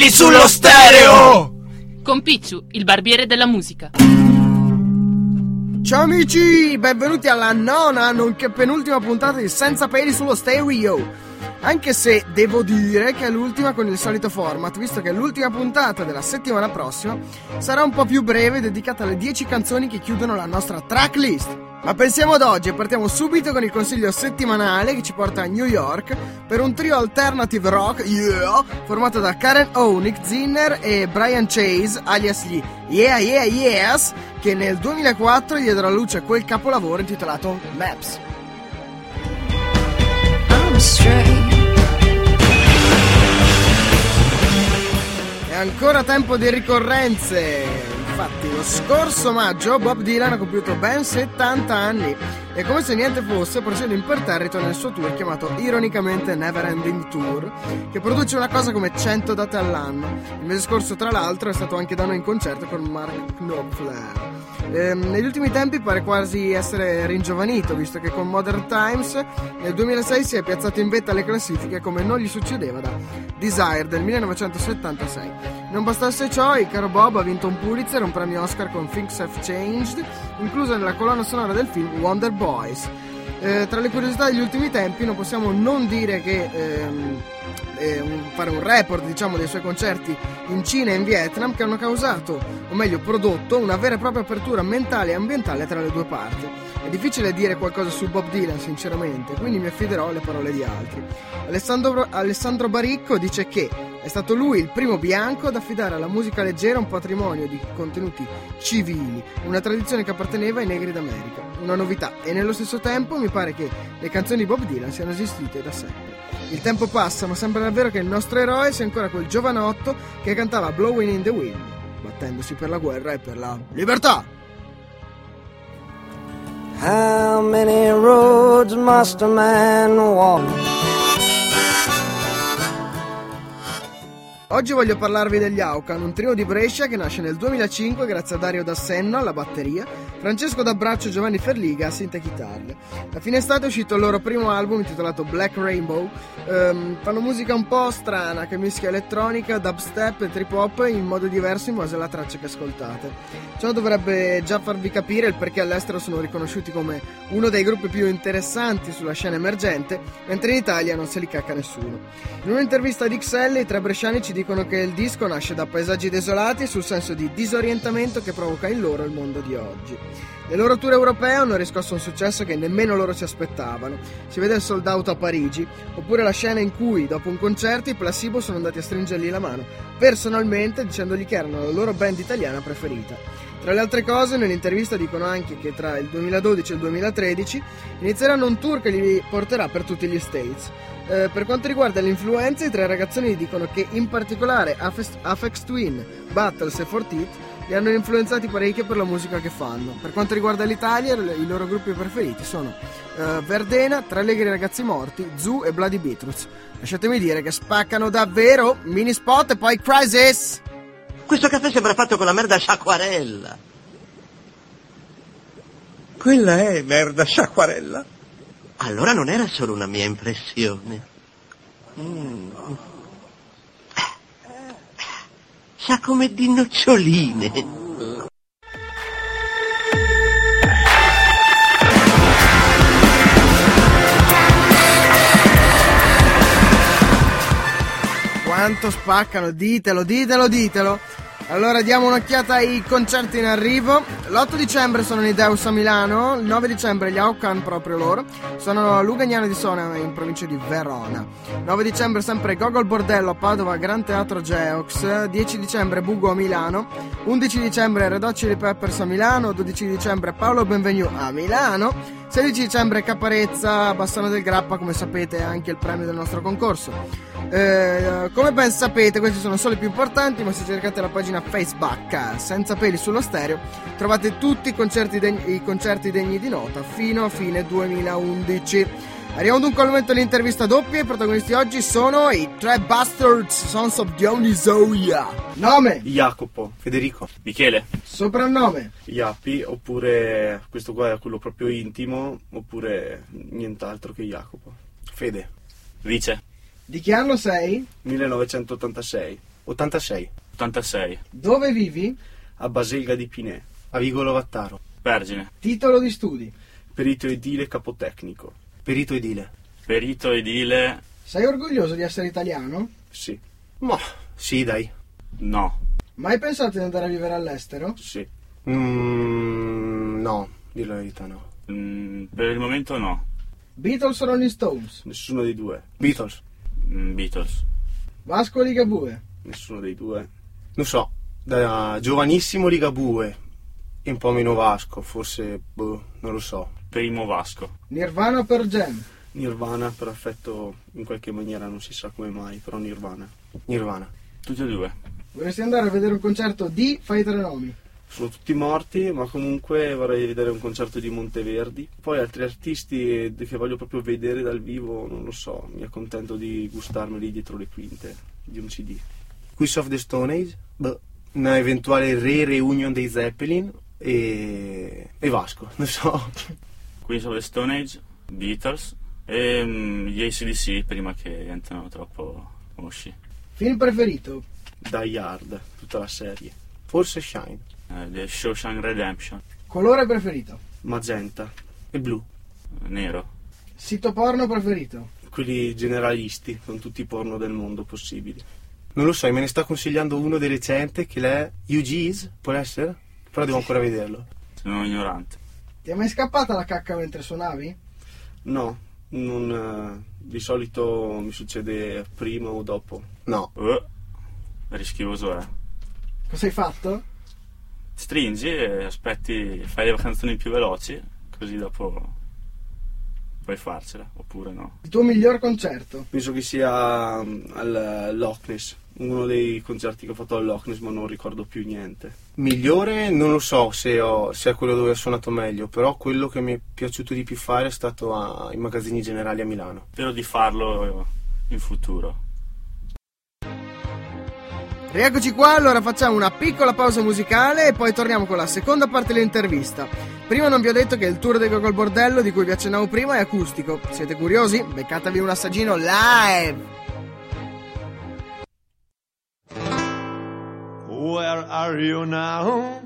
peli sullo stereo! Con Picciu, il barbiere della musica. Ciao amici, benvenuti alla nona, nonché penultima puntata di Senza peli sullo stereo. Anche se devo dire che è l'ultima con il solito format, visto che l'ultima puntata della settimana prossima sarà un po' più breve, dedicata alle 10 canzoni che chiudono la nostra tracklist. Ma pensiamo ad oggi e partiamo subito con il consiglio settimanale che ci porta a New York per un trio alternative rock, yeah, formato da Karen O, Nick Zinner e Brian Chase, alias gli Yeah Yeah Yes, che nel 2004 diedero alla luce quel capolavoro intitolato Maps. È ancora tempo di ricorrenze. Infatti, lo scorso maggio Bob Dylan ha compiuto ben 70 anni e come se niente fosse procede imperterrito nel suo tour chiamato ironicamente Never Ending Tour, che produce una cosa come 100 date all'anno. Il mese scorso, tra l'altro, è stato anche da noi in concerto con Mark Knopfler. Eh, negli ultimi tempi pare quasi essere ringiovanito, visto che con Modern Times nel 2006 si è piazzato in vetta alle classifiche come non gli succedeva da Desire del 1976. Non bastasse ciò, il caro Bob ha vinto un Pulitzer un premio Oscar con Things Have Changed, inclusa nella colonna sonora del film Wonder Boys. Eh, tra le curiosità degli ultimi tempi non possiamo non dire che ehm, eh, fare un report diciamo, dei suoi concerti in Cina e in Vietnam che hanno causato, o meglio prodotto, una vera e propria apertura mentale e ambientale tra le due parti. È difficile dire qualcosa su Bob Dylan, sinceramente, quindi mi affiderò alle parole di altri. Alessandro, Alessandro Baricco dice che è stato lui il primo bianco ad affidare alla musica leggera un patrimonio di contenuti civili, una tradizione che apparteneva ai negri d'America. Una novità, e nello stesso tempo mi pare che le canzoni di Bob Dylan siano esistite da sempre. Il tempo passa, ma sembra davvero che il nostro eroe sia ancora quel giovanotto che cantava Blowing in the Wind, battendosi per la guerra e per la libertà. How many roads must a man walk? Oggi voglio parlarvi degli Aucan, un trio di Brescia che nasce nel 2005 grazie a Dario Dassenno alla batteria, Francesco D'Abbraccio e Giovanni Ferliga a synth e chitarre. A fine estate è uscito il loro primo album intitolato Black Rainbow. Um, fanno musica un po' strana che mischia elettronica, dubstep e trip hop in modo diverso in base alla traccia che ascoltate. Ciò dovrebbe già farvi capire il perché all'estero sono riconosciuti come uno dei gruppi più interessanti sulla scena emergente, mentre in Italia non se li cacca nessuno. In un'intervista di XL i tre bresciani ci dicono che il disco nasce da paesaggi desolati e sul senso di disorientamento che provoca in loro il mondo di oggi. Le loro tour europee hanno riscosso un successo che nemmeno loro si aspettavano. Si vede il sold out a Parigi, oppure la scena in cui, dopo un concerto, i Placebo sono andati a stringergli la mano, personalmente dicendogli che erano la loro band italiana preferita. Tra le altre cose, nell'intervista dicono anche che tra il 2012 e il 2013 inizieranno un tour che li porterà per tutti gli States. Eh, per quanto riguarda le influenze, i tre ragazzoni dicono che in particolare Afex Twin, Battles e Fortit li hanno influenzati parecchio per la musica che fanno. Per quanto riguarda l'Italia, i loro gruppi preferiti sono uh, Verdena, Tre Allegri Ragazzi Morti, Zoo e Bloody Beatroots. Lasciatemi dire che spaccano davvero, mini spot e poi Crisis! Questo caffè sembra fatto con la merda sciacquarella. Quella è merda sciacquarella? Allora non era solo una mia impressione. Mm. Sa come di noccioline. Quanto spaccano, ditelo, ditelo, ditelo. Allora diamo un'occhiata ai concerti in arrivo. L'8 dicembre sono i Deus a Milano, il 9 dicembre gli Aucan proprio loro, sono a Lugagnano di Sona in provincia di Verona. 9 dicembre sempre Gogol Bordello a Padova, Gran Teatro Geox, 10 dicembre Bugo a Milano, 11 dicembre Red Chili Peppers a Milano, 12 dicembre Paolo Benvenu a Milano, 16 dicembre Caparezza, Bassano del Grappa, come sapete è anche il premio del nostro concorso. Eh, come ben sapete questi sono solo i più importanti, ma se cercate la pagina Facebook Senza Peli sullo stereo trovate tutti i concerti, degni, i concerti degni di nota fino a fine 2011. Arriviamo dunque al momento dell'intervista doppia. I protagonisti oggi sono i tre Bastards Sons of Dionysoia. Nome? Jacopo, Federico, Michele. Soprannome? Iappi, oppure questo qua è quello proprio intimo, oppure nient'altro che Jacopo. Fede. Vice. Di che anno sei? 1986. 86. 86. Dove vivi? A Baselga di Pinè. A Vigolo Vattaro. Vergine. Titolo di studi. Perito edile capotecnico. Perito edile. Perito edile. Sei orgoglioso di essere italiano? Sì. Ma sì, dai. No. Mai pensato di andare a vivere all'estero? Sì. Mm, no, dir la verità no. Mm, per il momento no. Beatles o Rolling Stones? Nessuno dei due. Beatles. Mm, Beatles. Vasco o Ligabue? Nessuno dei due. Non so, da giovanissimo Ligabue e un po' meno Vasco, forse, boh, non lo so. Primo Vasco. Nirvana Pearl Jam? Nirvana per affetto in qualche maniera, non si sa come mai, però Nirvana. Nirvana. Tutti e due. Vorresti andare a vedere un concerto di Fai tre nomi? Sono tutti morti, ma comunque vorrei vedere un concerto di Monteverdi. Poi altri artisti che voglio proprio vedere dal vivo, non lo so, mi accontento di gustarmeli dietro le quinte di un CD. Quiz of the Stone Age, boh, una eventuale re-reunion dei Zeppelin e, e Vasco, non so. Queens of the Stone Age, Beatles e mm, gli ACDC prima che entrano troppo mosci. Film preferito? Die Hard, tutta la serie. Forse Shine Eh, The Shawshank Redemption. Colore preferito? Magenta, e Blu. Nero. Sito porno preferito? quelli generalisti, con tutti i porno del mondo possibili. Non lo so, me ne sta consigliando uno di recente che è UG's, può essere? Però devo ancora vederlo. Sono ignorante. Ti è mai scappata la cacca mentre suonavi? No, non, eh, di solito mi succede prima o dopo. No, Oh, rischioso è. Cosa hai fatto? Stringi e aspetti, fai le canzoni più veloci, così dopo puoi farcela, oppure no. Il tuo miglior concerto? Penso che sia mm, al Loch Ness, uno dei concerti che ho fatto al Loch Ness, ma non ricordo più niente. migliore non lo so se, ho- se è quello dove ho suonato meglio, però quello che mi è piaciuto di più fare è stato a- ai magazzini generali a Milano. Spero di farlo in futuro. Rieccoci qua, allora facciamo una piccola pausa musicale e poi torniamo con la seconda parte dell'intervista. Prima non vi ho detto che il tour del Gogol Bordello di cui vi accennavo prima è acustico. Siete curiosi? Beccatevi un assaggino live! Where are you now?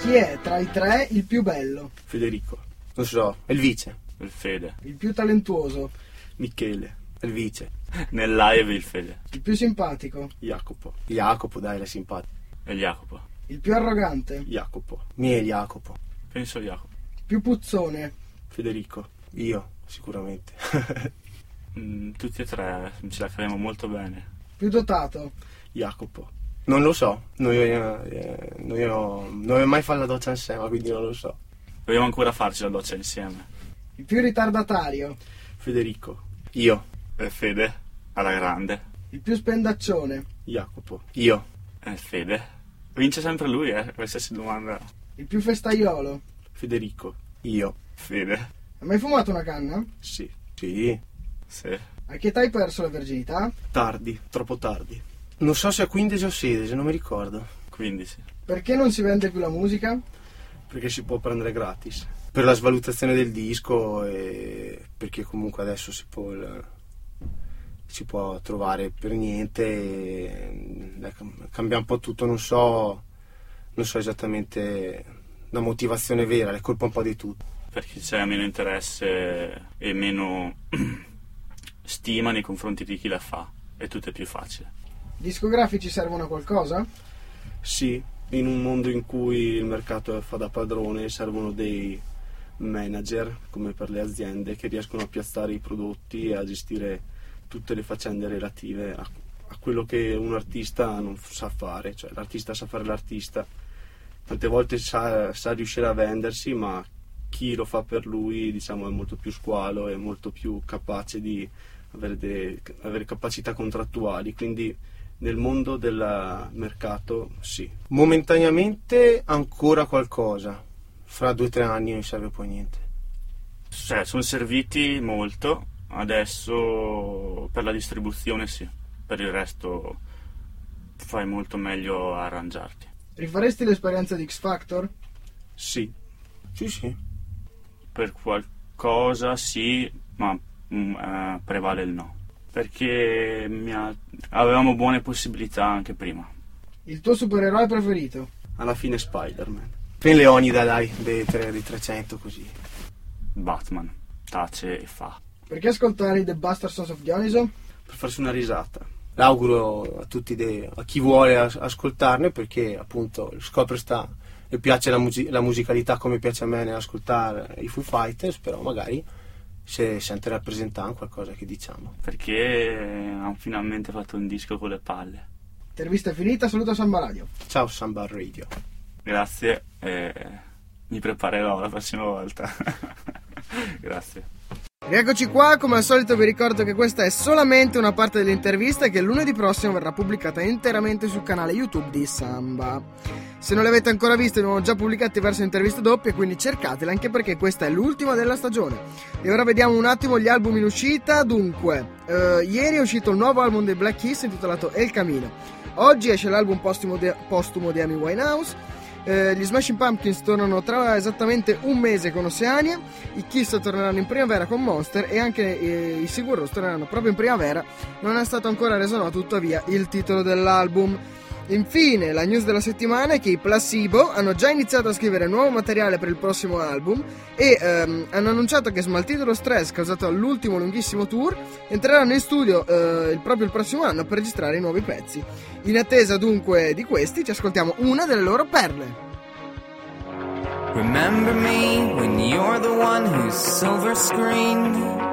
Chi è tra i tre il più bello, Federico, Non so, è il vice, Il Fede. il più talentuoso, Michele, il vice. Nel live il Fede. il più simpatico, Jacopo, Jacopo, dai, è simpatico. E Jacopo. il più arrogante, Jacopo, Mie Penso Jacopo. Jacopo. il più puzzone, Federico, Io, sicuramente. Mm, tutti e tre ce la caviamo molto bene. più dotato, Jacopo, non lo so, noi, eh, noi ho- non abbiamo mai fatto la doccia insieme, quindi non lo so. Dobbiamo ancora farci la doccia insieme. il più ritardatario, Federico, Io, E Fede, alla grande. il più spendaccione, Jacopo, io, E Fede. Vince sempre lui, eh, qualsiasi domanda. il più festaiolo. Federico, io. Fede. Hai mai fumato una canna? sì, Sì. Sì. A che età hai perso la verginità? tardi, troppo tardi. Non so se a 15 o 16, non mi ricordo. 15. Perché non si vende più la musica? Perché si può prendere gratis. Per la svalutazione del disco e perché comunque adesso si può, si può trovare per niente e cam- cambia un po' tutto, non so, non so esattamente la motivazione vera, è colpa un po' di tutto. Perché c'è meno interesse e meno stima nei confronti di chi la fa. E tutto è più facile. Discografici servono a qualcosa? Sì, in un mondo in cui il mercato fa da padrone servono dei manager, come per le aziende, che riescono a piazzare i prodotti e a gestire tutte le faccende relative a, a quello che un artista non sa fare, cioè l'artista sa fare l'artista, tante volte sa, sa riuscire a vendersi, ma chi lo fa per lui diciamo, è molto più squalo, è molto più capace di avere, delle- avere capacità contrattuali, quindi nel mondo del mercato sì, Momentaneamente ancora qualcosa, fra due o tre anni non serve poi niente. Cioè, sono serviti molto. Adesso per la distribuzione sì. Per il resto fai molto meglio a arrangiarti. Rifaresti l'esperienza di X Factor? sì, Sì, sì. Per qual- qualcosa, sì, ma mm, eh, prevale il no. Perché mi ha- avevamo buone possibilità anche prima. Il tuo supereroe preferito? Alla fine Spider-Man. Ben Leonida, dai, dei, tre- dei 300 così. Batman, tace e fa. Perché ascoltare i The Buster Sons of Dioniso? Per farsi una risata. L'auguro a tutti, dei- a chi vuole as- ascoltarne perché appunto scopre sta e piace la, musi- la musicalità come piace a me nell'ascoltare i Foo Fighters, però magari se sente rappresentare qualcosa che diciamo. Perché hanno finalmente fatto un disco con le palle. Intervista è finita, saluto Samba Radio. Ciao Samba Radio. Grazie e mi preparerò la prossima volta. Grazie. Rieccoci qua, come al solito vi ricordo che questa è solamente una parte dell'intervista e che lunedì prossimo verrà pubblicata interamente sul canale YouTube di Samba. Se non le avete ancora viste, abbiamo già pubblicato diverse interviste doppie, quindi cercatele anche perché questa è l'ultima della stagione. E ora vediamo un attimo gli album in uscita. Dunque, eh, ieri è uscito il nuovo album dei Black Keys intitolato El Camino. Oggi esce l'album postumo di, postumo di Amy Winehouse. Eh, gli Smashing Pumpkins tornano tra esattamente un mese con Oceania, i Kiss torneranno in primavera con Monster e anche eh, i Sigur Rós torneranno proprio in primavera. Non è stato ancora reso noto tuttavia il titolo dell'album. Infine, la news della settimana è che i Placebo hanno già iniziato a scrivere nuovo materiale per il prossimo album e ehm, hanno annunciato che smaltito lo stress causato all'ultimo lunghissimo tour, entreranno in studio eh, proprio il prossimo anno per registrare i nuovi pezzi. In attesa dunque di questi, ci ascoltiamo una delle loro perle. Remember me when you're the one who's silver screened.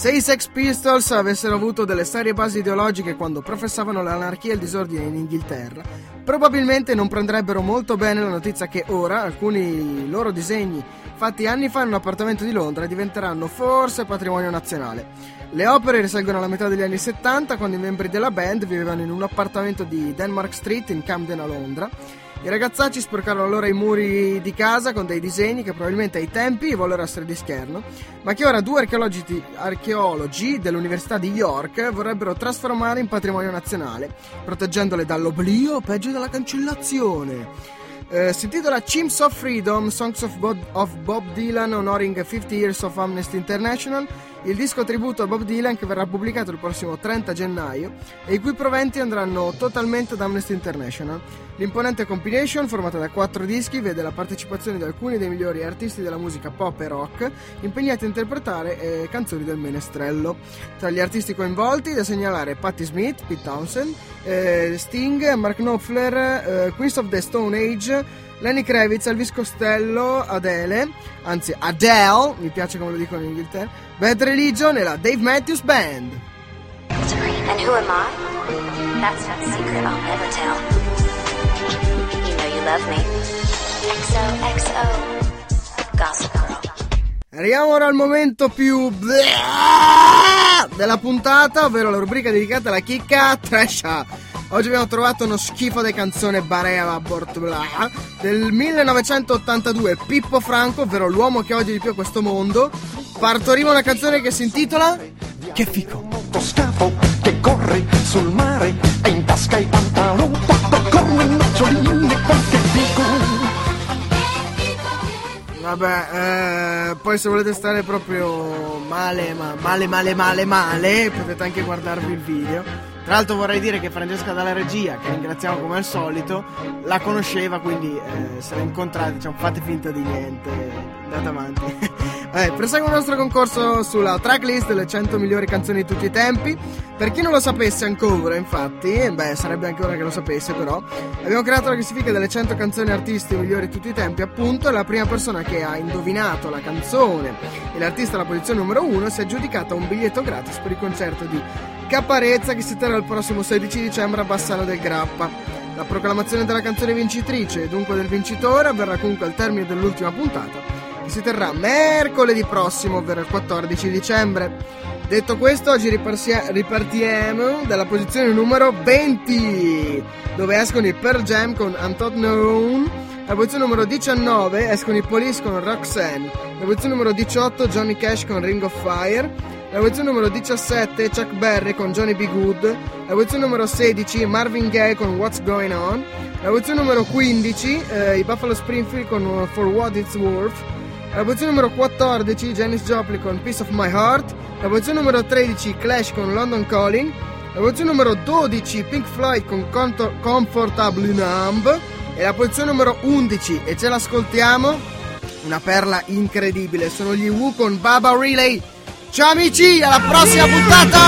Se i Sex Pistols avessero avuto delle serie basi ideologiche quando professavano l'anarchia e il disordine in Inghilterra, probabilmente non prenderebbero molto bene la notizia che ora alcuni loro disegni fatti anni fa in un appartamento di Londra diventeranno forse patrimonio nazionale. Le opere risalgono alla metà degli anni 70 quando i membri della band vivevano in un appartamento di Denmark Street in Camden a Londra. I ragazzacci sporcarono allora i muri di casa con dei disegni che probabilmente ai tempi vollero essere di scherno, ma che ora due archeologi, archeologi dell'Università di York vorrebbero trasformare in patrimonio nazionale, proteggendole dall'oblio o peggio dalla cancellazione. Eh, si intitola Chimps of Freedom, Songs of Bob, of Bob Dylan honoring 50 Years of Amnesty International, il disco tributo a Bob Dylan che verrà pubblicato il prossimo 30 gennaio e i cui proventi andranno totalmente ad Amnesty International. L'imponente compilation, formata da quattro dischi, vede la partecipazione di alcuni dei migliori artisti della musica pop e rock, impegnati a interpretare eh, canzoni del menestrello. Tra gli artisti coinvolti da segnalare Patti Smith, Pete Townsend, eh, Sting, Mark Knopfler, eh, Queens of the Stone Age, Lenny Kravitz, Elvis Costello, Adele, anzi Adele, mi piace come lo dicono in Inghilterra, Bad Religion e la Dave Matthews Band. And who am I? That's a secret I'll never tell. You know you love me. XOXO. Gossip Girl. Arriviamo ora al momento più della puntata, ovvero la rubrica dedicata alla chicca Trescia. Oggi abbiamo trovato uno schifo di canzone Barea Bort blah, del 1982 Pippo Franco, ovvero l'uomo che odia di più questo mondo. Partoriva una canzone che si intitola Che fico. motoscafo che corre sul mare e in tasca i pantaloni, popcorn e noccioline, qualche fico. Vabbè, eh, poi se volete stare proprio male, ma male, male, male, male, potete anche guardarvi il video. Tra l'altro vorrei dire che Francesca dalla regia, che ringraziamo come al solito, la conosceva, quindi eh, se la incontrate, diciamo, fate finta di niente, andate avanti. Eh, prosegue il nostro concorso sulla tracklist delle 100 migliori canzoni di tutti i tempi. Per chi non lo sapesse ancora, infatti, eh, beh, sarebbe anche ora che lo sapesse, però, abbiamo creato la classifica delle 100 canzoni artisti migliori di tutti i tempi. Appunto, e la prima persona che ha indovinato la canzone e l'artista alla posizione numero 1 si è aggiudicata un biglietto gratis per il concerto di Caparezza che si terrà il prossimo 16 dicembre a Bassano del Grappa. La proclamazione della canzone vincitrice e dunque del vincitore avverrà comunque al termine dell'ultima puntata che si terrà mercoledì prossimo, ovvero il 14 dicembre. Detto questo, oggi ripartiamo dalla posizione numero 20, dove escono i Per Jam con Untot Known, La posizione numero 19 escono i Police con Roxanne. La posizione numero 18 Johnny Cash con Ring of Fire. La posizione numero 17 Chuck Berry con Johnny B. Good. La posizione numero 16 Marvin Gaye con What's Going On. La posizione numero 15 eh, i Buffalo Springfield con uh, For What It's Worth. La posizione numero 14 Janis Joplin con Piece of My Heart. La posizione numero 13 Clash con London Calling. La posizione numero 12 Pink Floyd con Comfortably Numb. E la posizione numero 11 e ce l'ascoltiamo. Una perla incredibile. Sono gli Who con Baba Relay. Ciao amici, alla prossima puntata!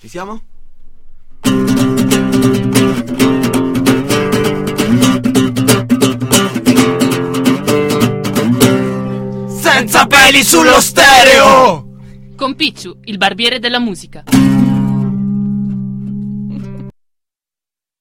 Ci siamo? Senza peli sullo stereo! Con Picciu, il barbiere della musica.